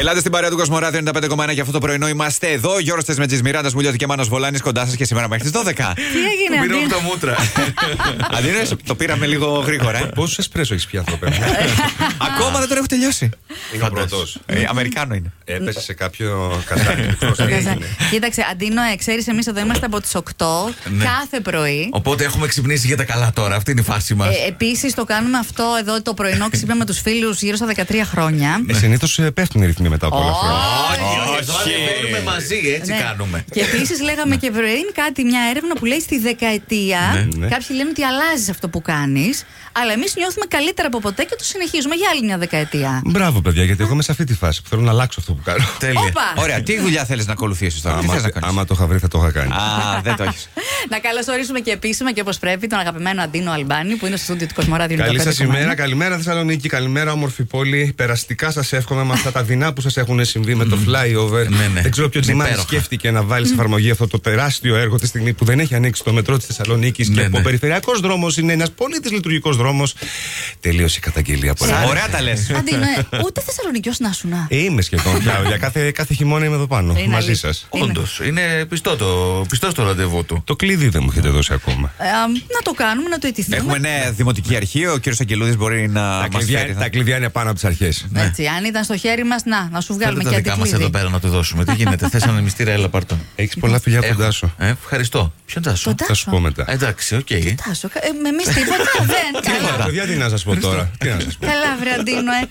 Ελάτε στην παρέα του Κοσμοράδιο 95,1 για αυτό το πρωινό. Είμαστε εδώ. Γιώργος Τεσμετζή, Μιράντα Μουλιώτη και Μάνος Βολάνης κοντά σας και σήμερα μέχρι τις 12. Τι έγινε, Πήραμε Αντίνο. τα μούτρα. Αντί να- το πήραμε λίγο γρήγορα. ε. Πόσους εσπρέσο έχεις πια άνθρωπο. Ακόμα δεν τον έχω τελειώσει. Είναι ο πρώτος. Ε, Αμερικάνο είναι. Έπεσε σε κάποιο κατάκι. Κοίταξε, Αντίνο, ξέρεις, εμείς εδώ είμαστε από τις 8 Ναι. κάθε πρωί. Οπότε έχουμε ξυπνήσει για τα καλά τώρα. Αυτή είναι η φάση μας. Ε, Επίσης, το κάνουμε αυτό εδώ το πρωινό ξύπνα με τους φίλους γύρω στα 13 χρόνια. Συνήθως πέφτουν οι ρυθμοί μετά από όλα αυτά. Όχι, εδώ ανεβαίνουμε μαζί, έτσι Ναι. κάνουμε. Και επίσης λέγαμε και πριν κάτι, μια έρευνα που λέει στη δεκαετία. ναι. Κάποιοι λένε ότι αλλάζει αυτό που κάνεις, αλλά εμείς νιώθουμε καλύτερα από ποτέ και το συνεχίζουμε για άλλη μια δεκαετία. Μπράβο, παιδιά, γιατί εγώ είμαι σε αυτή τη φάση που θέλω να αλλάξω αυτό που κάνω. Τέλεια. Όπα! Ωραία, τι δουλειά θέλεις να ακολουθήσεις τώρα, τι Άμα, θες να κάνεις; άμα το είχα βρει, θα το είχα κάνει. Α, δεν το έχεις. Να καλωσορίσουμε και επίσημα και όπως πρέπει τον αγαπημένο Αντίνο Αλμπάνη που είναι στο στούντιο του Κοσμοράδιο Καλή 95,1. σα ημέρα, καλημέρα Θεσσαλονίκη, καλημέρα όμορφη πόλη. Περαστικά σας εύχομαι με αυτά τα δεινά που σας έχουν συμβεί με το flyover. Ναι, ναι. Δεν ξέρω ποιος Είναι τζιμάνι υπέροχα. σκέφτηκε να βάλει σε εφαρμογή αυτό το τεράστιο έργο τη στιγμή που δεν έχει ανοίξει το μετρό της Θεσσαλονίκης Ναι, και ναι. ο περιφερειακός δρόμος είναι ένας πολύ λειτουργικό δρόμος. Τελείωσε η καταγγελία από όλα. Ωραία τα λες. Αντίνο, ε, ούτε Θεσσαλονικιός να σου να. Ε, Είμαι σχεδόν πια. Για κάθε, κάθε χειμώνα είμαι εδώ πάνω Είναι μαζί αλήθεια. σας. Είναι. Όντως, είναι πιστό το, πιστός το ραντεβού του. Το κλειδί δεν μου έχετε δώσει ακόμα. Ε, α, να το κάνουμε, να το αιτηθούμε. Έχουμε νέα δημοτική αρχή. Ο κύριος Αγγελούδης μπορεί να Τα μας κλειδιά, φέρει. τα κλειδιά είναι πάνω από τις αρχές. Έτσι, αν ήταν στο χέρι μας, να, να σου Φέρτε βγάλουμε τα και δικά μας αντικλείδι. εδώ πέρα να του δώσουμε. Τι γίνεται, θες ένα μυστήρα, έλα πάρ' το. Έχεις πολλά φιλιά Έχω. κοντά σου. Ε, ευχαριστώ. Ποιον τάσο. Τον Θα Τάσο. σου πω μετά. Εντάξει, οκ. Τάσο, κα- ε, με εμείς τίποτα, δεν. Καλά, Καλά. παιδιά, τι να σας πω τώρα. Τι να σας πω. Καλά, βρε Αντίνοε, ε.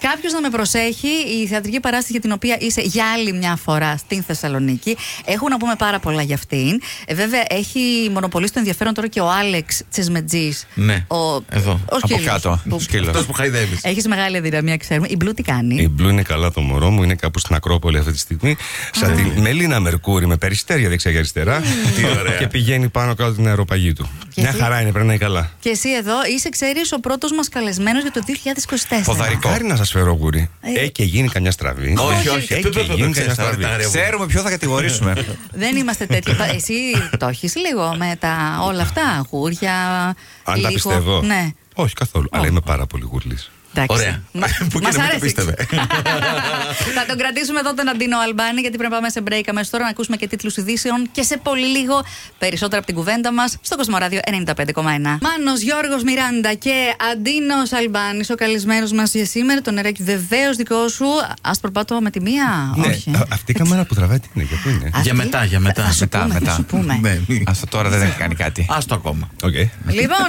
Κάποιος να με προσέχει, η θεατρική παράσταση για την οποία είσαι για άλλη μια φορά στην Θεσσαλονίκη. Έχω να πούμε πάρα πολλά για αυτήν. Ε, βέβαια, έχει μονοπολίσει το ενδιαφέρον τώρα και ο Άλεξ Τσεσμετζής. Ναι, εδώ. Από κάτω, σκύλος. Αυτός που χαϊδεύεις. Έχεις μεγάλη αδυναμία, ξέρουμε. Η Μπλου τι κάνει; Η Μπλου είναι καλά το μωρό μου, είναι κάπου στην Ακρόπολη αυτή τη στιγμή. Σαν τη Μελίνα Μερκούρη με περιστέρια δεξιά και αριστερά. Τι ωραία. Και πηγαίνει πάνω κάτω την αεροπαγή του. Και Μια εσύ; χαρά είναι, περνάει καλά. Και εσύ εδώ είσαι, ξέρεις, ο πρώτος μας καλεσμένος για το 2024. Ποδαρικό. Χάρη να σας φέρω γούρι. Ε. Έχει και γίνει καμιά στραβή. Όχι, όχι. Έχει και γίνει καμιά στραβή. Ξέρουμε ποιο θα κατηγορήσουμε. Δεν είμαστε τέτοιοι. Πα- Εσύ το έχεις λίγο με τα όλα αυτά. Αγούρια. Αν τα λίγο- πιστεύω. Ναι. Όχι καθόλου. Αλλά είμαι πάρα πολύ γουρλής. Εντάξει. Ωραία. Μα- Που και μας να μην το άρεσε. πίστευε. Θα τον κρατήσουμε εδώ τον Αντίνο Αλμπάνη, γιατί πρέπει να πάμε σε break αμέσως τώρα να ακούσουμε και τίτλους ειδήσεων και σε πολύ λίγο περισσότερα από την κουβέντα μας στο Κοσμοράδιο 95,1. Μάνος Γιώργος Μιράντα και Αντίνος Αλμπάνης, ο καλεσμένος μας για σήμερα. Το νεράκι βεβαίως δικό σου. Άσπρο πάτο με τη μία. Ναι, Όχι. α- αυτή η κάμερα που τραβάει τι είναι, για πού είναι; Αυτή- Για μετά, για μετά. Θα σου Μετά, πούμε, θα μετά. σου πούμε. Ναι, μη. Αυτό τώρα δεν έχει κάνει κάτι. Άστο ακόμα. Οκ. Λοιπόν,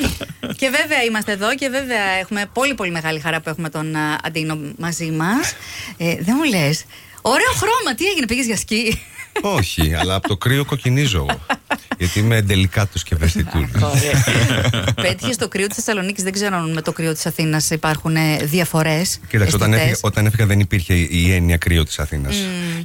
και βέβαια είμαστε εδώ και βέβαια έχουμε πολύ πολύ μεγάλη χαρά που έχουμε τον α, Αντίνοο μαζί μας. Ε, δεν μου λες. Ωραίο χρώμα, τι έγινε, πήγες για σκι; Όχι, αλλά από το κρύο κοκκινίζω εγώ. Γιατί είμαι ντελικάτο και ευαισθητούλη. Πέτυχες το κρύο της Θεσσαλονίκης. Δεν ξέρω αν με το κρύο της Αθήνας υπάρχουν διαφορές. Κοίταξε, όταν έφυγα, όταν έφυγα δεν υπήρχε η έννοια κρύο της Αθήνας.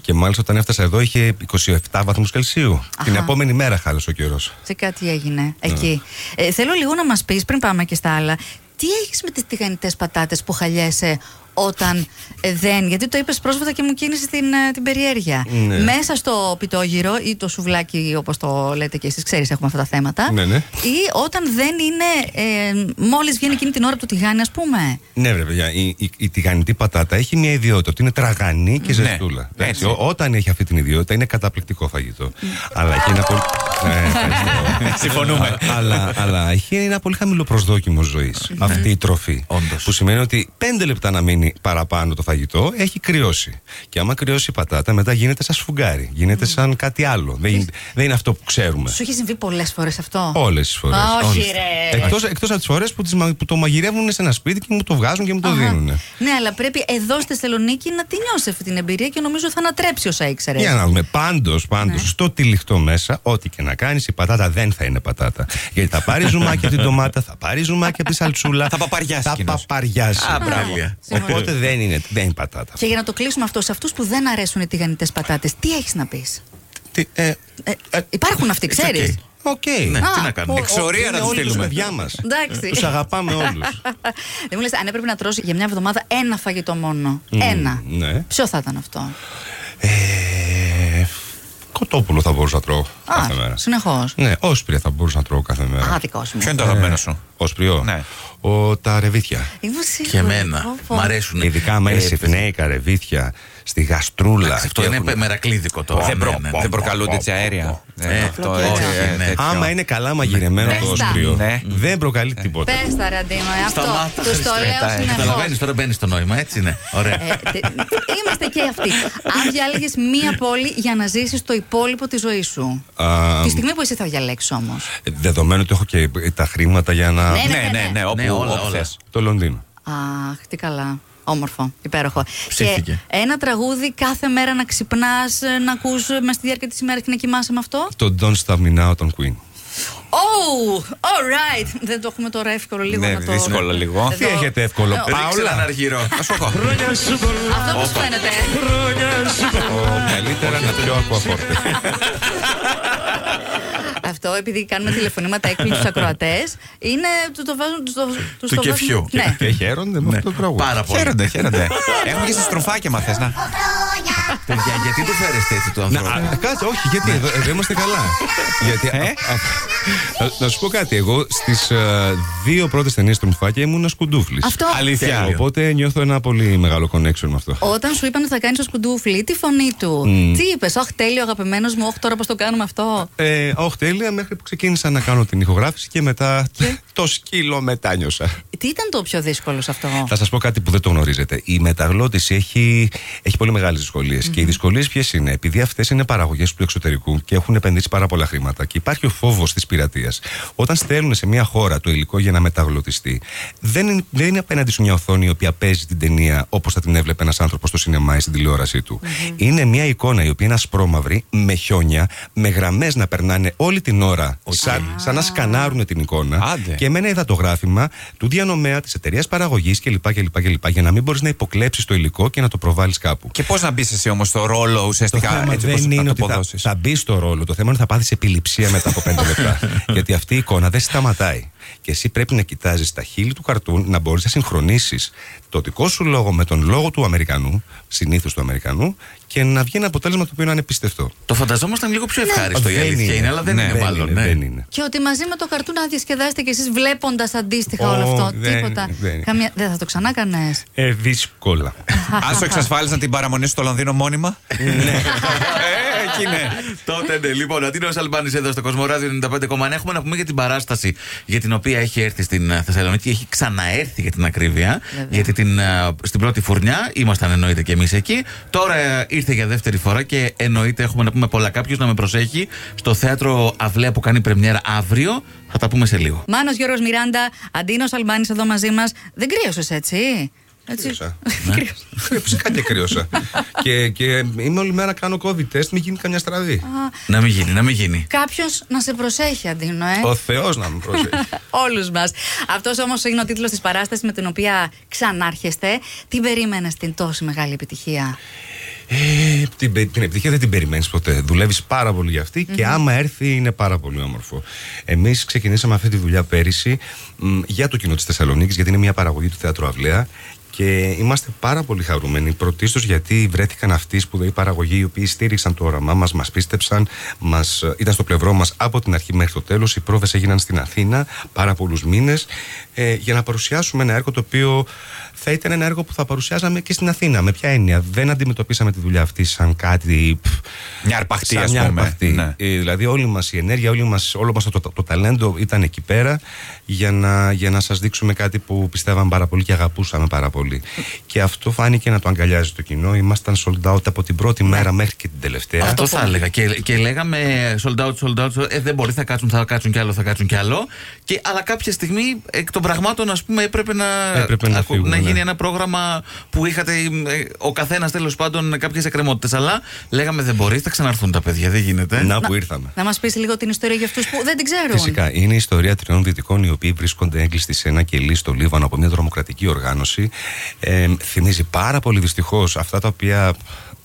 Και μάλιστα όταν έφτασα εδώ είχε 27 βαθμούς Κελσίου. Την Αχα. επόμενη μέρα χάλασε ο καιρός. Σε κάτι έγινε εκεί. Ε, θέλω λίγο να μας πεις πριν πάμε και στα άλλα. Τι έχεις με τις τηγανιτές πατάτες που χαλιέσαι όταν ε, δεν. Γιατί το είπες πρόσφατα και μου κίνησες την, ε, την περιέργεια. Ναι. Μέσα στο πιτόγυρο ή το σουβλάκι, όπως το λέτε και εσείς, ξέρεις, έχουμε αυτά τα θέματα. Ναι, ναι. Ή όταν δεν είναι. Ε, Μόλις βγαίνει εκείνη την ώρα από το τηγάνι, ας πούμε. Ναι, βρε παιδιά, η, η, η τηγανιτή πατάτα έχει μια ιδιότητα ότι είναι τραγανή και Ναι, ζεστούλα. έτσι. Έτσι, ό- όταν έχει αυτή την ιδιότητα είναι καταπληκτικό φαγητό. αλλά έχει ένα πολύ. Ναι, ευχαριστώ. Συμφωνούμε. Α- αλλά, αλλά έχει ένα πολύ χαμηλό προσδόκιμο ζωή αυτή η τροφή. Όντως. Που σημαίνει ότι πέντε λεπτά να μείνει παραπάνω το φαγητό έχει κρυώσει. Και άμα κρυώσει η πατάτα, μετά γίνεται σαν σφουγγάρι. Γίνεται σαν κάτι άλλο. Δεν, είναι- δεν είναι αυτό που ξέρουμε. Σου έχει συμβεί πολλές φορές αυτό; Όλες τις φορές. Α, όχι, ρε. Εκτός, εκτός από τις φορές που, τις, μα- που το μαγειρεύουν σε ένα σπίτι και μου το βγάζουν και μου το Αχα. δίνουν. Ναι, αλλά πρέπει εδώ στη Θεσσαλονίκη να τη νιώσει αυτή την εμπειρία και νομίζω θα ανατρέψει όσα ήξερες. Για να δούμε. Πάντως, πάντως, Ναι. στο τυλιχτό μέσα, ό,τι και να κάνεις, η πατάτα δεν θα είναι πατάτα. Γιατί θα πάρει ζουμάκι από την ντομάτα, θα πάρει ζουμάκι από τη σαλτσούλα. Θα παπαριάσει Θα εκείνος. παπαριάσει. Α, μπράβο. Οπότε δεν είναι, δεν είναι πατάτα. Και για να το κλείσουμε αυτό, σε αυτούς που δεν αρέσουν οι τηγανιτές πατάτες, τι έχεις να πεις; Τι, ε, Ε, υπάρχουν αυτοί, ξέρεις; Οκ. Ναι, Α, τι να κάνουμε; Εξορία να τους όλοι τους στείλουμε. παιδιά μας. Εντάξει. Τους αγαπάμε όλους. Δεν μου λες, αν έπρεπε να τρως για μια εβδομάδα ένα φαγητό μόνο. Ένα. ναι. Ποιο θα ήταν αυτό; Ε, κοτόπουλο θα μπορούσα να τρώω κάθε Α, μέρα. συνεχώς. Ναι, όσπρια θα μπορούσα να τρώω κάθε μέρα. Α, δικό σου. Ποιο είναι το αγαπημένο σου; Όσπριο. Ναι. Ο, τα ρεβίθια. Είμαι σίγουρη. Και εμένα. Πω, πω. Μ' αρέσουν. Ειδικά άμα είναι Ε, σιφνέικα ρεβίθια, στη γαστρούλα. εντάξει, Αυτό και είναι έχουν- μερακλίδικο τώρα. Δεν, Ναι, προ- ναι, ναι. δεν προκαλούνται έτσι αέρια. Ε, Ε, αυτό φλοκέρα. έτσι, ε, Ναι. τέτοιο. Άμα είναι καλά μαγειρεμένο Πες το τα. σκρίο, Ναι. δεν προκαλεί τίποτα. Πες τα ρε Αντίνο, ε, αυτό. Σταμάτα, Τους το Χριστέ. λέω συνεχώς. Καταλαβαίνεις, τώρα μπαίνεις στο νόημα, έτσι είναι. Ωραία. Ε, τε- είμαστε και αυτοί. Αν διάλεγες μία πόλη για να ζήσεις το υπόλοιπο της ζωής σου. Α, Τη στιγμή που εσύ θα διαλέξεις όμως. Δεδομένου ότι έχω και τα χρήματα για να. Ναι, Ναι, ναι, ναι, όπου Ναι, όλα, όπου όλα. θες. Το Λονδίνο. Αχ, τι καλά. Όμορφο, υπέροχο. Ψήθηκε. Και ένα τραγούδι κάθε μέρα να ξυπνάς, να ακούς μες στη διάρκεια της ημέρας και να κοιμάσαι με αυτό; Το Don't Stop Me Now των Queen. Oh, alright. Δεν το έχουμε τώρα εύκολο λίγο Ναι, να το. δύσκολο λίγο. Εδώ. Τι έχετε εύκολο, Ε, Ρίξε Πάολα. έναν αργυρό. Αυτό πώς φαίνεται. Ο Καλύτερα να πιω από αφόρτε. Αυτό επειδή κάνουμε τηλεφωνήματα έκπληξη στους ακροατές, είναι. Του το βάζουν. Τους το, τους Του το κεφιού. βάζουν- Ναι. Και χαίρονται με αυτό το τραγούδι. Πάρα πολύ. Χαίρονται, χαίρονται. Έχουμε και στα στροφάκια, μα θες να. Παιδιά, γιατί το φέρεστε έτσι το Να, ανθρώπου. α, κάτσε, όχι, γιατί εδώ, εδώ είμαστε καλά. γιατί, Ε; α, α, να, να σου πω κάτι. Εγώ στις δύο πρώτες ταινίες του Μουφάκια ήμουν σκουντούφλη. Αυτό. Αλήθεια. Τέλειο. Οπότε νιώθω ένα πολύ μεγάλο connection με αυτό. Όταν σου είπαν ότι θα κάνεις το σκουντούφλι, τη φωνή του; Τι είπες, Ωχ, τέλειο, αγαπημένος μου, Όχι τώρα πώς το κάνουμε αυτό; Ε, όχι τέλεια, μέχρι που ξεκίνησα να κάνω την ηχογράφηση και μετά το σκύλο μετάνιωσα. Τι ήταν το πιο δύσκολο σε αυτό; Θα σας πω κάτι που δεν το γνωρίζετε. Η μεταγλώτηση έχει, έχει πολύ μεγάλες Και οι δυσκολίες ποιες είναι; Επειδή αυτές είναι παραγωγές του εξωτερικού και έχουν επενδύσει πάρα πολλά χρήματα και υπάρχει ο φόβος της πειρατείας. Όταν στέλνουν σε μια χώρα το υλικό για να μεταγλωτιστεί, δεν είναι, δεν είναι απέναντι σου μια οθόνη η οποία παίζει την ταινία όπως θα την έβλεπε ένας άνθρωπος στο σινεμά ή στην τηλεόρασή του. Είναι μια εικόνα η οποία είναι ασπρόμαυρη, με χιόνια, με γραμμές να περνάνε όλη την ώρα, σαν, σαν να σκανάρουν την εικόνα Άντε. και με ένα υδατογράφημα του διανομέα της εταιρείας παραγωγής κλπ, κλπ, κλπ. Για να μην μπορείς να υποκλέψεις το υλικό και να το προβάλλεις κάπου. Και πώς να μπεις εσύ όμως στο ρόλο Το ουσιαστικά θέμα έτσι όπως δεν να είναι το ότι θα, αποδώσεις; θα μπεις στο ρόλο. Το θέμα είναι ότι θα πάθεις επιληψία μετά από πέντε λεπτά. Γιατί αυτή η εικόνα δεν σταματάει. Και εσύ πρέπει να κοιτάζεις τα χείλη του καρτούν, να μπορείς να συγχρονίσεις το δικό σου λόγο με τον λόγο του Αμερικανού, συνήθως του Αμερικανού, και να βγει ένα αποτέλεσμα το οποίο να είναι πιστευτό. Το φανταζόμασταν λίγο πιο ευχάριστο η Δεν αλήθεια είναι, αλλά δεν Ναι, είναι δεν μάλλον. είναι, ναι. δεν είναι. Και ότι μαζί με το καρτούν να διασκεδάσετε κι εσείς βλέποντας αντίστοιχα όλο Ω, αυτό. δεν- Τίποτα. δεν- Καμία... δεν θα το ξανά κανέ. Ε, δύσκολα. Αν σου εξασφάλισαν την παραμονή στο Λονδίνο μόνιμα; Ναι. Ε, εκεί ναι. Τότε ναι, λοιπόν, Αντίνο Αλμπάνης εδώ στο Κοσμοράδιο 95,1. Έχουμε να πούμε για την παράσταση για την οποία έχει έρθει στην ε, Θεσσαλονίκη. Έχει ξαναέρθει για την ακρίβεια. Βέβαια. Γιατί την, ε, στην πρώτη φουρνιά ήμασταν εννοείται και εμείς εκεί. Τώρα ε, ήρθε για δεύτερη φορά και εννοείται έχουμε να πούμε πολλά. Κάποιος να με προσέχει στο θέατρο Αυλαία που κάνει πρεμιέρα αύριο. Θα τα πούμε σε λίγο. Μάνος Γιώργος Μιράντα, Αντίνο Αλμπάνης εδώ μαζί μας. Δεν κρύωσες έτσι; Έτσι. Κρύωσα. Κρύωσε. Ε, Φυσικά και κρύωσα. και, και είμαι όλη μέρα κάνω COVID test, μην γίνει καμιά στραβή. Να μην γίνει, να μην γίνει. Κάποιος να σε προσέχει, Αντίνο, ε. Ο Θεός να με προσέχει. Όλους μας. Αυτός όμως είναι ο τίτλος της παράστασης με την οποία ξανάρχεστε. Τι περίμενες την τόση μεγάλη επιτυχία; Ε, την, πε- την επιτυχία δεν την περιμένεις ποτέ. Δουλεύεις πάρα πολύ για αυτη και άμα έρθει είναι πάρα πολύ όμορφο. Εμείς ξεκινήσαμε αυτή τη δουλειά πέρυσι μ, για το κοινό της Θεσσαλονίκης, γιατί είναι μια παραγωγή του Θεάτρου Αυλαία. Και είμαστε πάρα πολύ χαρούμενοι. Πρωτίστως γιατί βρέθηκαν αυτοί οι σπουδαίοι παραγωγοί, οι οποίοι στήριξαν το όραμά μας, μας πίστεψαν, μας, ε, ήταν στο πλευρό μας από την αρχή μέχρι το τέλος. Οι πρόβες έγιναν στην Αθήνα πάρα πολλούς μήνες ε, για να παρουσιάσουμε ένα έργο το οποίο θα ήταν ένα έργο που θα παρουσιάζαμε και στην Αθήνα. Με ποια έννοια; Δεν αντιμετωπίσαμε τη δουλειά αυτή σαν κάτι. πφ, Μια αρπαχτή, σαν ας μια πούμε. αρπαχτή. Ναι. Ε, δηλαδή, όλη μας η ενέργεια, όλη μας, όλο μας το, το, το ταλέντο ήταν εκεί πέρα για να, για να σας δείξουμε κάτι που πιστεύαμε πάρα πολύ και αγαπούσαμε πάρα πολύ. και αυτό φάνηκε να το αγκαλιάζει το κοινό. Ήμασταν sold out από την πρώτη μέρα μέχρι και την τελευταία. Αυτό θα έλεγα. Και, και λέγαμε sold out, sold out. Ε, δεν μπορεί, θα κάτσουν, θα κάτσουν κι άλλο, θα κάτσουν κι άλλο. Και, αλλά κάποια στιγμή εκ των πραγμάτων, ας πούμε, έπρεπε να, Έπρεπε να φύγουμε, να ναι. γίνει ένα πρόγραμμα που είχατε ε, ο καθένας τέλος πάντων κάποιες εκκρεμότητες. Αλλά λέγαμε δεν μπορείς, θα ξαναρθούν τα παιδιά, δεν γίνεται. Να που ήρθαμε. Να μας πεις λίγο την ιστορία για αυτούς που δεν την ξέρουν. Φυσικά. Είναι η ιστορία τριών δυτικών οι οποίοι βρίσκονται έγκλειστοι σε ένα κελί στο Λίβανο από μια τρομοκρατική οργάνωση. Ε, θυμίζει πάρα πολύ δυστυχώς αυτά τα οποία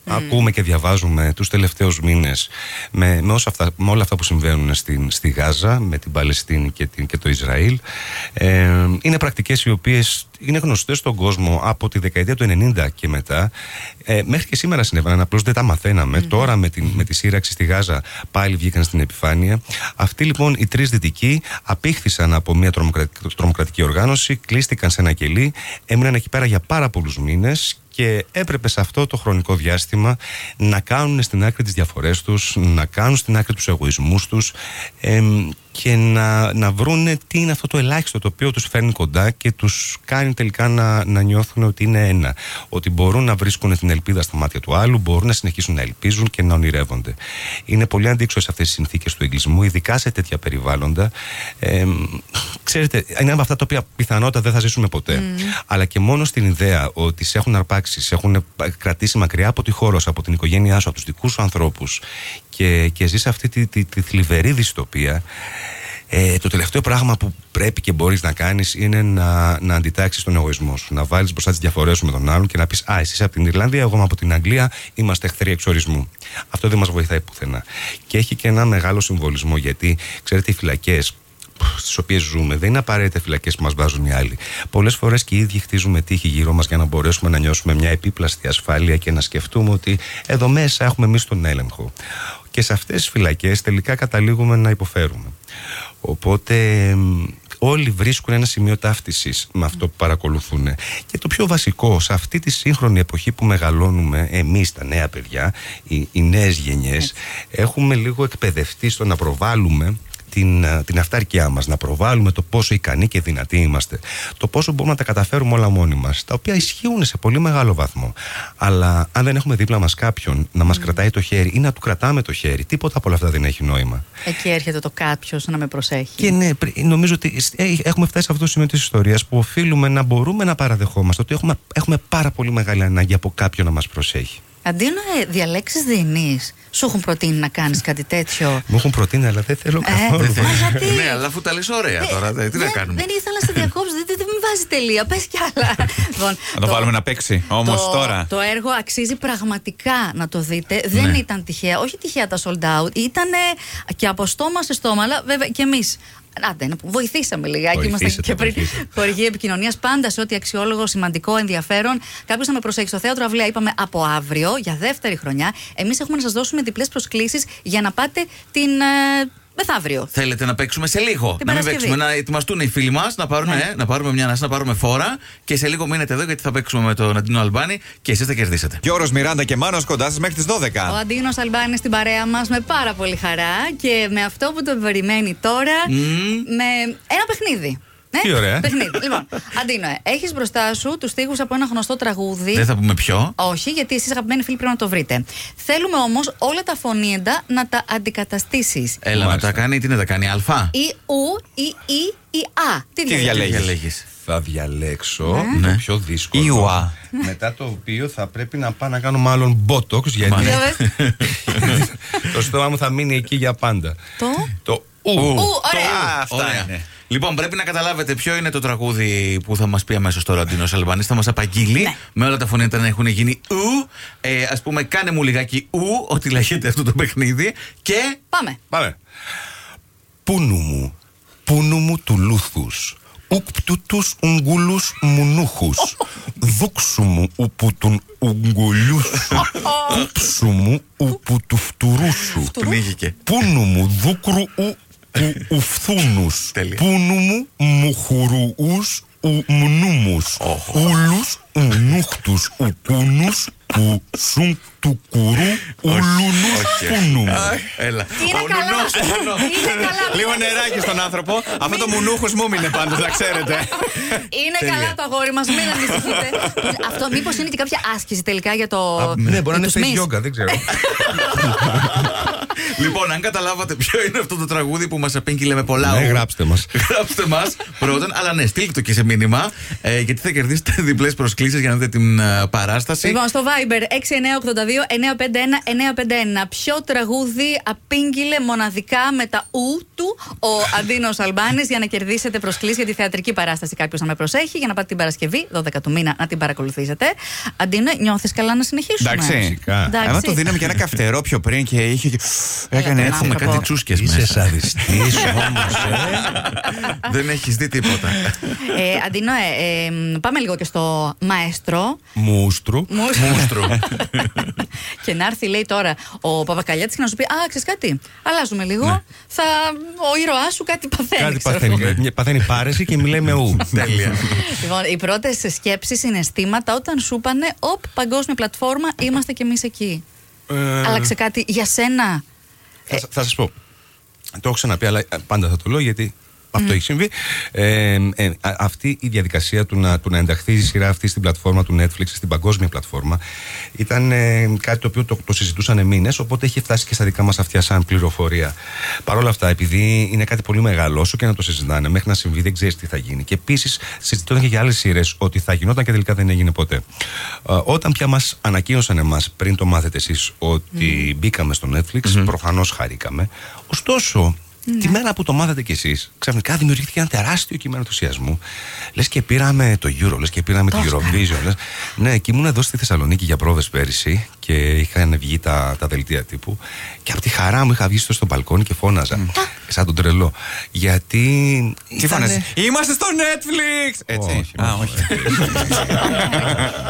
ακούμε και διαβάζουμε τους τελευταίους μήνες με, με, όσα αυτά, με όλα αυτά που συμβαίνουν στην, στη Γάζα, με την Παλαιστίνη και, την, και το Ισραήλ, ε, είναι πρακτικές οι οποίες είναι γνωστές στον κόσμο από τη δεκαετία του 90 και μετά. Ε, μέχρι και σήμερα συνέβαιναν, απλώς δεν τα μαθαίναμε. Τώρα με, την, με τη σύραξη στη Γάζα πάλι βγήκαν στην επιφάνεια. Αυτοί λοιπόν οι τρεις δυτικοί απήχθησαν από μια τρομοκρατική, τρομοκρατική οργάνωση, κλείστηκαν σε ένα κελί, έμειναν εκεί πέρα για πάρα πολλούς μήνες και έπρεπε σε αυτό το χρονικό διάστημα να κάνουν στην άκρη τις διαφορές τους, να κάνουν στην άκρη τους εγωισμούς τους. Εμ, και να, να βρούνε τι είναι αυτό το ελάχιστο το οποίο τους φέρνει κοντά και τους κάνει τελικά να, να νιώθουν ότι είναι ένα. Ότι μπορούν να βρίσκουν την ελπίδα στα μάτια του άλλου, μπορούν να συνεχίσουν να ελπίζουν και να ονειρεύονται. Είναι πολύ αντίξωες αυτές οι συνθήκες του εγκλισμού, ειδικά σε τέτοια περιβάλλοντα. Ε, ξέρετε, είναι από αυτά τα οποία πιθανότατα δεν θα ζήσουμε ποτέ. Αλλά και μόνο στην ιδέα ότι σε έχουν αρπάξει, σε έχουν κρατήσει μακριά από τη χώρα σου, από την οικογένειά σου, από τους δικούς σου ανθρώπους και, και ζει αυτή τη, τη, τη θλιβερή δυστοπία. Ε, το τελευταίο πράγμα που πρέπει και μπορείς να κάνεις είναι να, να αντιτάξεις τον εγωισμό σου. Να βάλεις μπροστά τις διαφορές σου με τον άλλον και να πεις Α, εσύ από την Ιρλανδία, εγώ είμαι από την Αγγλία, είμαστε εχθροί εξορισμού. Αυτό δεν μας βοηθάει πουθενά. Και έχει και ένα μεγάλο συμβολισμό γιατί, ξέρετε, οι φυλακές στις οποίες ζούμε δεν είναι απαραίτητα φυλακές που μας βάζουν οι άλλοι. Πολλές φορές και οι ίδιοι χτίζουμε τύχη γύρω μας για να μπορέσουμε να νιώσουμε μια επίπλαστη ασφάλεια και να σκεφτούμε ότι εδώ μέσα έχουμε εμείς τον έλεγχο. Και σε αυτές τις φυλακές τελικά καταλήγουμε να υποφέρουμε. Οπότε μ, όλοι βρίσκουν ένα σημείο ταύτισης με αυτό που παρακολουθούν. Και το πιο βασικό, σε αυτή τη σύγχρονη εποχή που μεγαλώνουμε, εμείς τα νέα παιδιά, οι, οι νέες γενιές, έχουμε λίγο εκπαιδευτεί στο να προβάλλουμε την, ε, την αυτάρκειά μας, να προβάλλουμε το πόσο ικανοί και δυνατοί είμαστε, το πόσο μπορούμε να τα καταφέρουμε όλα μόνοι μας, τα οποία ισχύουν σε πολύ μεγάλο βαθμό. Αλλά αν δεν έχουμε δίπλα μας κάποιον να μας κρατάει το χέρι ή να του κρατάμε το χέρι, τίποτα από όλα αυτά δεν έχει νόημα. Εκεί έρχεται το κάποιος να με προσέχει. Και ναι, πρι- νομίζω ότι ε, έχουμε φτάσει σε αυτό το σημείο της ιστορίας που οφείλουμε να μπορούμε να παραδεχόμαστε ότι έχουμε, έχουμε πάρα πολύ μεγάλη ανάγκη από κάποιον να μας προσέχει. Αντί να διαλέξεις διενή, σου έχουν προτείνει να κάνεις κάτι τέτοιο; Μου έχουν προτείνει, αλλά δεν θέλω καθόλου. Ε, μα γιατί; ναι, αλλά αφού τα λες ωραία τώρα, δε, τι να δεν, κάνουμε; δεν ήθελα να σε διακόψω, δεν, δεν, δεν με βάζει τελεία. Πες κι άλλα. Λοιπόν, Να το βάλουμε να παίξει. Όμως το- τώρα. Το έργο αξίζει πραγματικά να το δείτε. Δεν Ναι. ήταν τυχαία. Όχι τυχαία τα sold out. Ήταν και από στόμα σε στόμα, αλλά βέβαια και εμείς. Άντε, να που βοηθήσαμε λιγάκι. Ήμασταν Βοηθήσατε, και πριν βοηθήσατε. χορηγή επικοινωνίας. Πάντα σε ό,τι αξιόλογο, σημαντικό, ενδιαφέρον. Κάποιος να με προσέχει στο θέατρο Αυλαία. Είπαμε από αύριο για δεύτερη χρονιά. Εμείς έχουμε να σας δώσουμε διπλές προσκλήσεις για να πάτε την. Ε, μεθαύριο. Θέλετε να παίξουμε σε λίγο. Την να μην Παρασκευή. παίξουμε, να ετοιμαστούν οι φίλοι μας, να, πάρουν, Ναι. ε, να πάρουμε μια ανάσα, να πάρουμε φόρα και σε λίγο μείνετε εδώ γιατί θα παίξουμε με τον Αντίνο Αλμπάνη και εσείς θα κερδίσετε. Γιώργος Μιράντα και Μάνος κοντά σας μέχρι τις 12. Ο Αντίνος Αλμπάνη στην παρέα μας με πάρα πολύ χαρά και με αυτό που τον περιμένει τώρα. Με ένα παιχνίδι. Ναι, Τι ωραία. Παιχνίδι. λοιπόν, Αντίνο, έχεις μπροστά σου τους στίχους από ένα γνωστό τραγούδι. Δεν θα πούμε ποιο. Όχι, γιατί εσείς αγαπημένοι φίλοι πρέπει να το βρείτε. Θέλουμε όμως όλα τα φωνήεντα να τα αντικαταστήσεις. Έλα Μάλιστα. να τα κάνει, τι να τα κάνει, Α. Ή ου, ή ή, ή α. Τι, Τι διαλέγεις; διαλέγεις; Θα διαλέξω Ναι. το πιο δύσκολο. Ιουα. Μετά το οποίο θα πρέπει να πάω να κάνω μάλλον botox γιατί Μάλιστα. Για πες. το στόμα μου θα μείνει εκεί για πάντα. Το; Το ου. Ου, ωραία. Α, αυτά Ωραία. είναι. Λοιπόν, πρέπει να καταλάβετε ποιο είναι το τραγούδι που θα μας πει αμέσως τώρα ο Αντίνο Αλμπάνη. Θα μας απαγγείλει Ναι. με όλα τα φωνήτα να έχουν γίνει ου. Ε, Α πούμε, κάνε μου λιγάκι ου, ότι λέγεται αυτό το παιχνίδι. Και. Πάμε. Πάμε. Πούνου μου, πούνου μου του λούθους, ουκ τους ουγγουλούς μουνούχους, δούξου μου ούπου τον ουγγουλιού σου, κούψου μου ούπου του φτουρού σου, Πνίγηκε. πούνου μου δούκρου ου ου ουφθούνους, Τέλεια. πούνου μου μουχουρουούς ου μνούμους, ούλους ουνούχτους ουκούνους που σουν του κουρού ουλουνούς πούνου μου. Έλα. Είναι Ο καλά. νουνός, ο νουνός. Είναι καλά. Λίγο νεράκι στον άνθρωπο. Αυτό το μουνούχος μου μείνε πάντως, να ξέρετε. Είναι καλά το αγόρι μας, μην ανησυχείτε. Αυτό μήπως είναι και κάποια άσκηση τελικά για το. Α, Ναι, μπορεί να είναι για τους face Miss. yoga, δεν ξέρω. Λοιπόν, αν καταλάβατε ποιο είναι αυτό το τραγούδι που μας απήγγειλε με πολλά Ναι, ου. γράψτε μας. γράψτε μας πρώτον, αλλά ναι, στείλτε το και σε μήνυμα. ε, γιατί θα κερδίσετε διπλές προσκλήσεις για να δείτε την ε, παράσταση. Λοιπόν, στο Viber 6982-951-951. Ποιο τραγούδι απήγγειλε μοναδικά με τα ου του ο Αντίνος Αλμπάνης για να κερδίσετε προσκλήσεις για τη θεατρική παράσταση; Κάποιος να με προσέχει για να πάτε την Παρασκευή, 12 του μήνα, να την παρακολουθήσετε. Αντίνο, νιώθεις καλά να συνεχίσουμε; Εντάξει. Φυσικά. Εντάξει. Άμα το δίναμε και ένα καυτερό πιο πριν και είχε. Έκανε Ε, έτσι. Έχουμε άνθρωπο. κάτι τσούσκες Είσαι μέσα. σαδιστής όμως, Δεν έχεις δει τίποτα. ε, Αντίνο, ε, ε, πάμε λίγο και στο μαέστρο. Μούστρου. Μούστρο. και να έρθει, λέει τώρα, ο Παπακαλιάτης και να σου πει: Α, ξέρεις κάτι. Αλλάζουμε λίγο. Θα, ο ήρωάς σου κάτι παθαίνει. Κάτι ξέρω παθαίνει. εγώ. Μια- Παθαίνει πάρεση και μιλάει με ου. Τέλεια. Λοιπόν, οι πρώτες σκέψεις, συναισθήματα όταν σου είπανε: Οπ, παγκόσμια πλατφόρμα, είμαστε κι εμείς εκεί. Ε, Άλλαξε κάτι για σένα; Θα, θα σας πω. Το έχω ξαναπεί, αλλά ε, πάντα θα το λέω γιατί αυτό έχει συμβεί. Ε, ε, α- αυτή η διαδικασία του να, του να ενταχθεί η σειρά αυτή στην πλατφόρμα του Netflix, στην παγκόσμια πλατφόρμα, ήταν ε, κάτι το οποίο το, το συζητούσαν μήνες, οπότε έχει φτάσει και στα δικά μας αυτιά σαν πληροφορία. Παρ' όλα αυτά, επειδή είναι κάτι πολύ μεγάλο, όσο και να το συζητάνε, μέχρι να συμβεί δεν ξέρεις τι θα γίνει. Και επίσης συζητώνται και για άλλες σειρές ότι θα γινόταν και τελικά δεν έγινε ποτέ. Ε, όταν πια μας ανακοίνωσαν εμάς, πριν το μάθετε εσείς, ότι μπήκαμε στο Netflix, προφανώς χαρήκαμε. Ωστόσο, Τη μέρα που το μάθατε κι εσείς, ξαφνικά δημιουργήθηκε ένα τεράστιο κείμενο ενθουσιασμού. Λες και πήραμε το Euro, λες και πήραμε την Eurovision. Λες. Ναι, και ήμουν εδώ στη Θεσσαλονίκη για πρόβες πέρυσι και είχαν βγει τα, τα δελτία τύπου. Και από τη χαρά μου είχα βγει στο, στο μπαλκόνι και φώναζα. Σαν τον τρελό. Γιατί. Τι ήτανε- φωνάζει. Είμαστε στο Netflix! Έτσι. Όχι, Α, όχι. όχι.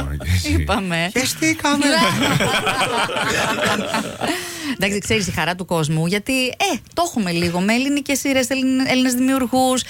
Μόνο και εσύ. Είπαμε. Χεστήκαμε. Εντάξει, ξέρεις η χαρά του κόσμου, γιατί ε, το έχουμε λίγο με ελληνικές σειρές, Έλληνες δημιουργούς.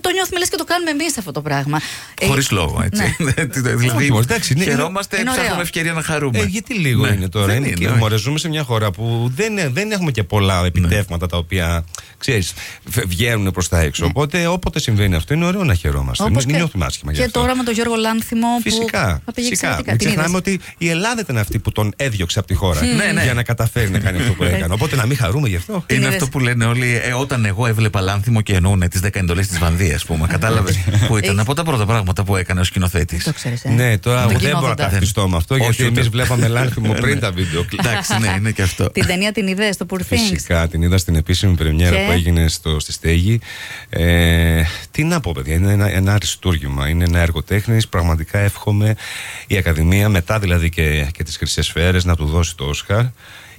Το νιώθουμε λες και το κάνουμε εμείς αυτό το πράγμα. Ε, Χωρίς λόγο, ναι. έτσι. δηλαδή, Όχι, όμως, εντάξει, είναι- χαιρόμαστε, είναι ωραίο. ψάχνουμε ευκαιρία να χαρούμε. Ε, γιατί λίγο Ναι, είναι τώρα. δεν Είναι είναι, και όχι. μωρέ, ζούμε σε μια χώρα που δεν, δεν έχουμε και πολλά επιτεύγματα τα οποία ξέρεις, φε- βγαίνουν προς τα έξω. Οπότε όποτε συμβαίνει αυτό είναι ωραίο να χαιρόμαστε. Όπως Μην, μην και- νιώθουμε άσχημα γι' Και αυτό. τώρα με τον Γιώργο Λάνθιμο Φυσικά. που θα πήγε φυσικά. εξαιρετικά. Μην Την ξεχνάμε είδες; ότι η Ελλάδα ήταν αυτή που τον έδιωξε από τη χώρα Ναι, ναι. για να καταφέρει να κάνει αυτό που έκανε. Οπότε να μην χαρούμε γι' αυτό. Την Είναι είδες; αυτό που λένε όλοι, ε, όταν εγώ έβλεπα λάνθιμο και εννοούν τις 10 εντολές της Βανδίας, ας πούμε. Κατάλαβες που ήταν από τα πρώτα πράγματα που έκανε ο σκηνοθέτης. Το ξέρεις, ε. Ναι, τώρα Τον εγώ δεν μπορώ να κοινόδοντα. ταυτιστώ με αυτό Όχι, γιατί ούτε. εμείς βλέπαμε λάνθιμο πριν τα βίντεο κλιπ. Εντάξει, ναι, είναι και αυτό. Την ταινία την είδες στο Poor Things; Φυσικά την είδα στην επίσημη πρεμιέρα Και; που έγινε στο, στη Στέγη. Ε, τι να πω, παιδιά, είναι ένα, ένα αριστούργημα. Είναι ένα έργο τέχνης. Πραγματικά εύχομαι η Ακαδημία, μετά δηλαδή και, και τις Χρυσές Σφαίρες, να του δώσει το Όσκαρ.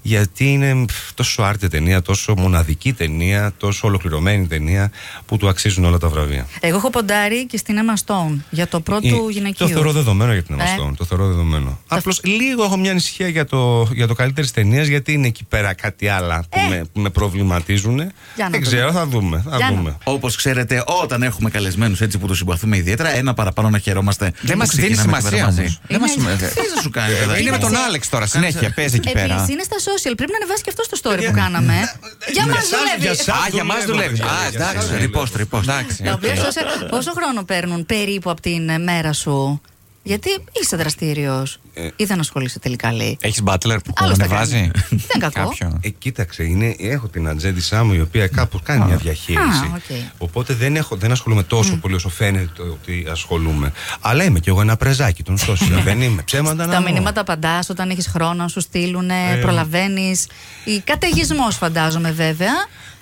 Γιατί είναι πφ, τόσο άρτη ταινία, τόσο μοναδική ταινία, τόσο ολοκληρωμένη ταινία που του αξίζουν όλα τα βραβεία. Εγώ έχω ποντάρει και στην Emma Stone για το πρώτο Ε, γυναικείο. Το θεωρώ δεδομένο για την Ε. Emma Stone. Το θεωρώ δεδομένο. Απλώς λίγο έχω μια ανησυχία για το, για το καλύτερη ταινία, γιατί είναι εκεί πέρα κάτι άλλα που, Ε. με, που με προβληματίζουν. να Δεν δούμε. ξέρω, θα δούμε. Θα Για να- δούμε. Όπως ξέρετε, όταν έχουμε καλεσμένους έτσι που τους συμπαθούμε ιδιαίτερα, ένα παραπάνω να χαιρόμαστε. Δεν που μα δίνει ξεκινάμε τη σημασία μέρα όμως. μαζί. Δεν μας Είναι- σημαίνει. Τι θα σου κάνει, παιδάκι. Είναι με τον Έτσι. Άλεξ τώρα, συνέχεια. Παίζει εκεί πέρα. Επίση είναι στα social. Πρέπει να ανεβάσει και αυτό στο story που κάναμε. Για μας για σας, δουλεύει. για σας. Α, για μας δουλεύει. δουλεύει. Α, εντάξει. Repost, repost. Εντάξει. Τα οποία social, πόσο χρόνο παίρνουν περίπου από την ε, μέρα σου; Γιατί είσαι δραστήριος. Ε. Ή δεν ασχολείσαι τελικά, λέει. Έχεις μπάτλερ που Άλλος τα ανεβάζει. κάνει. Δεν κακό. Κάποιο. Ε, κοίταξε, είναι, έχω την ατζέντισσά μου η οποία κάπου κάνει μια διαχείριση. Α, οκ. Οπότε δεν, έχω, δεν ασχολούμαι τόσο πολύ όσο φαίνεται ότι ασχολούμαι. Αλλά είμαι κι εγώ ένα πρεζάκι των social. δεν είμαι. Ψέματα να Τα πω. μηνύματα απαντάς όταν έχεις χρόνο να σου στείλουν, προλαβαίνεις. Ή καταιγισμός, φαντάζομαι βέβαια.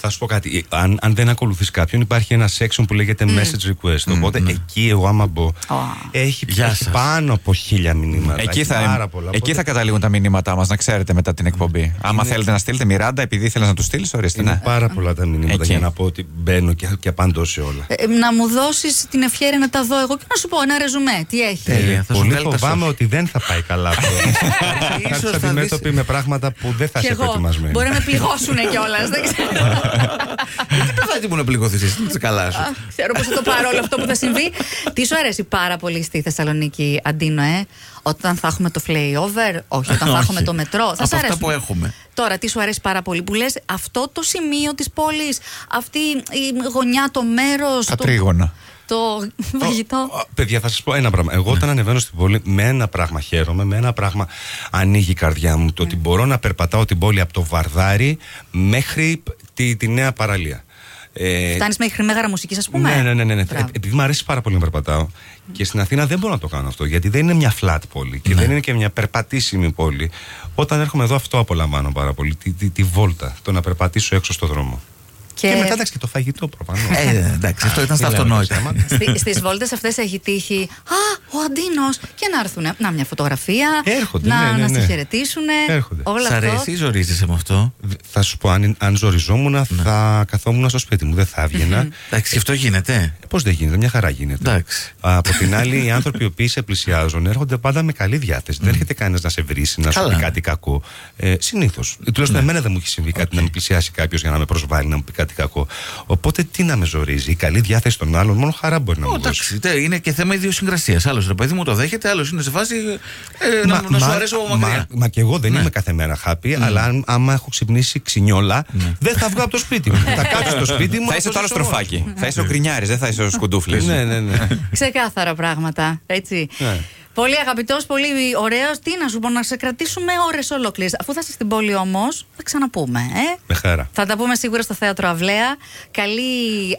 Θα σου πω κάτι. Ε, Αν, αν δεν ακολουθείς κάποιον, υπάρχει ένα section που λέγεται message request. Οπότε εκεί, εγώ άμα μπω, Α. έχει, Γεια έχει σας. πάνω από χίλια μηνύματα. Εκεί Έχει θα, πάρα πολλά. εκεί Οπότε θα καταλήγουν τα μηνύματά μας, να ξέρετε μετά την εκπομπή. Άμα θέλετε να στείλετε Μιράντα, επειδή ήθελε να τους στείλεις, ορίστε. Είναι ναι. πάρα πολλά τα μηνύματα Εκεί. για να πω ότι μπαίνω και, και απαντώ σε όλα. Ε, να μου δώσεις την ευχαίρεια να τα δω εγώ και να σου πω ένα ρεζουμέ. Τι έχει; Τέλεια. θα σου Πολύ βγάλει τα φοβάμαι ότι δεν θα πάει καλά αυτό. Θα Ίσως έρθεις θα αντιμέτωπη με πράγματα που δεν θα Και είσαι εγώ. προετοιμασμένη. Μπορεί να με πληγώσουν κιόλας. Δεν ξέρω. Τι παιδάκι μου να πληγωθείς, εσύ καλά σου. Α, Ξέρω πώ θα το πάρω όλο αυτό που θα συμβεί. Τι σου αρέσει πάρα πολύ στη Θεσσαλονίκη, Αντίνο, ε; Όταν θα έχουμε το flyover, όχι. Όταν θα Όχι. έχουμε το μετρό. Θα Από σ' αυτά αρέσουν; που έχουμε. Τώρα, τι σου αρέσει πάρα πολύ που λες αυτό το σημείο της πόλης, αυτή η γωνιά, το μέρος. Τα τρίγωνα. το φαγητό. Ω, Παιδιά, θα σας πω ένα πράγμα. Εγώ όταν ανεβαίνω στην πόλη, με ένα πράγμα χαίρομαι, με ένα πράγμα ανοίγει η καρδιά μου. Το ότι μπορώ να περπατάω την πόλη από το Βαρδάρι μέχρι τη, τη νέα παραλία. Ε, Φτάνεις μέχρι μέγαρα μουσικής, ας πούμε; ναι, ναι, ναι. ναι, ναι. Μπράβο. Ε, επειδή μου αρέσει πάρα πολύ να περπατάω. Και στην Αθήνα δεν μπορώ να το κάνω αυτό. Γιατί δεν είναι μια flat πόλη και δεν είναι και μια περπατήσιμη πόλη. Όταν έρχομαι εδώ, αυτό απολαμβάνω πάρα πολύ. Τη, τη, τη βόλτα. Το να περπατήσω έξω στο δρόμο. Και, Και- μετά εντάξει και το φαγητό προφανώς. Ε, εντάξει, αυτό ήταν στα Τι λέω, αυτονόητα. θέμα. Στις βόλτες αυτές έχει τύχει Α, ο Αντίνος! Και να έρθουν. Να, μια φωτογραφία. Έρχονται, να, ναι, ναι, να ναι. σε χαιρετήσουν. Έρχονται. Όλα Σ' αυτό. αρέσει ή ζορίζεσαι με αυτό; Θα σου πω, αν, αν ζοριζόμουν, θα καθόμουν στο σπίτι μου. Δεν θα έβγαινα. Εντάξει, και αυτό γίνεται. Πώς δεν γίνεται, μια χαρά γίνεται. Εντάξει. Από την άλλη, οι άνθρωποι οι οποίοι σε πλησιάζουν έρχονται πάντα με καλή διάθεση. Δεν έρχεται κανένας να σε βρίσει, να σου Καλά. πει κάτι κακό. Ε, Συνήθως. Τουλάχιστον εμένα δεν μου έχει συμβεί κάτι να με πλησιάσει κάποιος για να με προσβάλλει, να μου πει κάτι κακό. Οπότε τι να με ζορίζει. Η καλή διάθεση των άλλων, μόνο χαρά μπορεί να Ω, μου δώσει. Εντάξει, τε- είναι και θέμα ιδιοσυγκρασίας. Άλλος ρε παιδί μου το δέχεται, άλλος είναι σε φάση. Ε, να, να σου αρέσει από μακριά. Μα, μα και εγώ δεν Ναι. είμαι κάθε μέρα happy, αλλά αν, άμα έχω ξυπνήσει ξινιόλα, δεν θα βγω από το σπίτι μου. θα κάτσω στο σπίτι μου. Θα να είσαι το άλλο ζήσω στροφάκι. Θα είσαι ο γκρινιάρης, δεν θα είσαι ο σκουντούφλη. Ναι, ναι, ναι. Ξεκάθαρα πράγματα. Έτσι. Ναι. Πολύ αγαπητός, πολύ ωραίος. Τι να σου πω, να σε κρατήσουμε ώρες ολόκληρες. Αφού θα είσαι στην πόλη όμως, θα ξαναπούμε. Ε; Με χαρά. Θα τα πούμε σίγουρα στο θέατρο Αυλαία. Καλή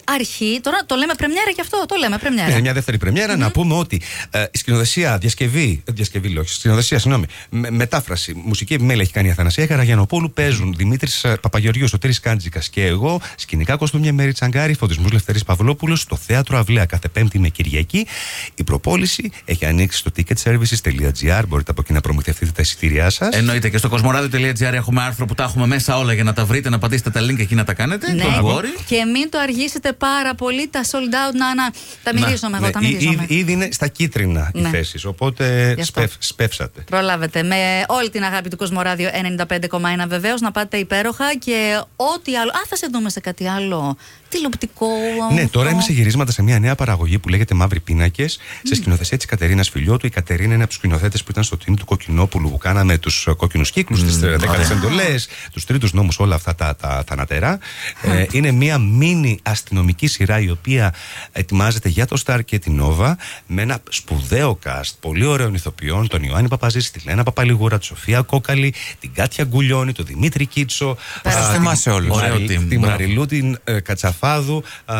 αρχή. Τώρα το λέμε πρεμιέρα και αυτό. Το λέμε πρεμιέρα. Ναι, μια δεύτερη πρεμιέρα. Να πούμε ότι ε, η σκηνοθεσία, διασκευή, ε, διασκευή λέω, όχι, σκηνοθεσία, συγγνώμη, με, μετάφραση, μουσική επιμέλεια έχει κάνει η Αθανασία Καραγιανοπούλου. Παίζουν Δημήτρης Παπαγεωργίου, Σωτήρης Κάντζικας και εγώ, σκηνικά κοστούμια Μέρη Τσαγκάρη, φωτισμούς Λευτερής Παυλόπουλος, στο θέατρο Αυλαία κάθε Πέμπτη με Κυριακή. Η προπόληση έχει ανοίξει στο ticketservices.gr. Μπορείτε από εκεί να προμηθευτείτε τα εισιτήριά σας. Εννοείται και στο κοσμοράδιο.gr έχουμε άρθρο που τα έχουμε μέσα όλα για να τα βρείτε, να πατήσετε τα link εκεί να τα κάνετε. Ναι, Don't worry. και μην το αργήσετε πάρα πολύ. Τα sold out να, να τα μυρίζομαι εγώ. Τα Ναι, ή- μυρίζομαι. ήδη, ήδη είναι στα κίτρινα οι Ναι. θέσεις. Οπότε Γι' αυτό. σπεφ, σπεύσατε. Προλάβετε. Με όλη την αγάπη του Κοσμοράδιο 95,1 βεβαίως να πάτε υπέροχα και ό,τι άλλο. Α, θα σε δούμε σε κάτι άλλο τηλεοπτικό. Ναι, αυτό. τώρα είμαι σε γυρίσματα σε μια νέα παραγωγή που λέγεται Μαύροι Πίνακες, σε σκηνοθεσία της Κατερίνας Φιλιώτου. Η Κατερίνα είναι από τους σκηνοθέτες που ήταν στο team του Κοκκινόπουλου που κάναμε τους κόκκινους κύκλους, τις δέκατε εντολές, τους τρίτους νόμους, όλα αυτά τα, τα θανατερά. Ε, είναι μια μίνι αστυνομική σειρά η οποία ετοιμάζεται για το Star και την Nova με ένα σπουδαίο cast πολύ ωραίων ηθοποιών, τον Ιωάννη Παπαζήση, τη Λένα Παπαλιγούρα, τη Σοφία Κόκαλη, την Κάτια Γκουλιώνη, τον Δημήτρη Κίτσο, Πέρασε α, εμάς σε όλους. Ωραίο Μαρι- team, τη μπράβο. Μαριλού, την ε, Κατσαφάδου, α,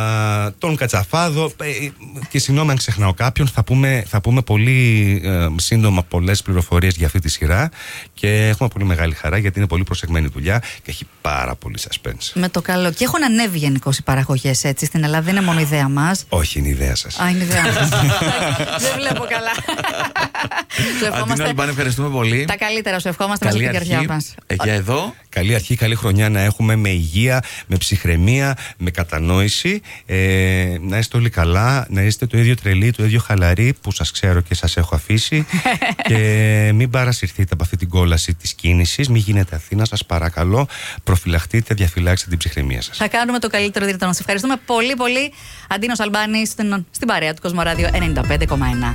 τον Κατσαφάδο. ε, ε, και συγγνώμη αν ξεχνάω κάποιον, θα πούμε, θα πούμε πολύ ε, σύντομα πολλές πληροφορίες για αυτή τη σειρά. Και έχουμε πολύ μεγάλη χαρά γιατί είναι πολύ προσεγμένη δουλειά και έχει πάρα πολύ suspense. Με το καλό. Και έχουν ανέβει γενικώ οι παραγωγές έτσι στην Ελλάδα. Δεν είναι μόνο ιδέα μας. Όχι, είναι η ιδέα σας. Α, είναι ιδέα μας. Δεν βλέπω καλά. Σου Αντίνο ευχόμαστε Αλμπάνη, ευχαριστούμε πολύ. τα καλύτερα. Σου ευχόμαστε μέσα Καλή από την καρδιά αρχή. μας. Ε, Για εδώ. Καλή αρχή, καλή χρονιά να έχουμε με υγεία, με ψυχραιμία, με κατανόηση. Ε, να είστε όλοι καλά, να είστε το ίδιο τρελοί, το ίδιο χαλαροί που σας ξέρω και σας έχω αφήσει. και μην παρασυρθείτε από αυτή την κόλαση της κίνησης, μην γίνετε Αθήνα, σας παρακαλώ. Προφυλαχτείτε, διαφυλάξτε την ψυχραιμία σας. Θα κάνουμε το καλύτερο δυνατό. Σε ευχαριστούμε πολύ πολύ. Αντίνος Αλμπάνης στην, στην παρέα του Κοσμοράδιο 95,1.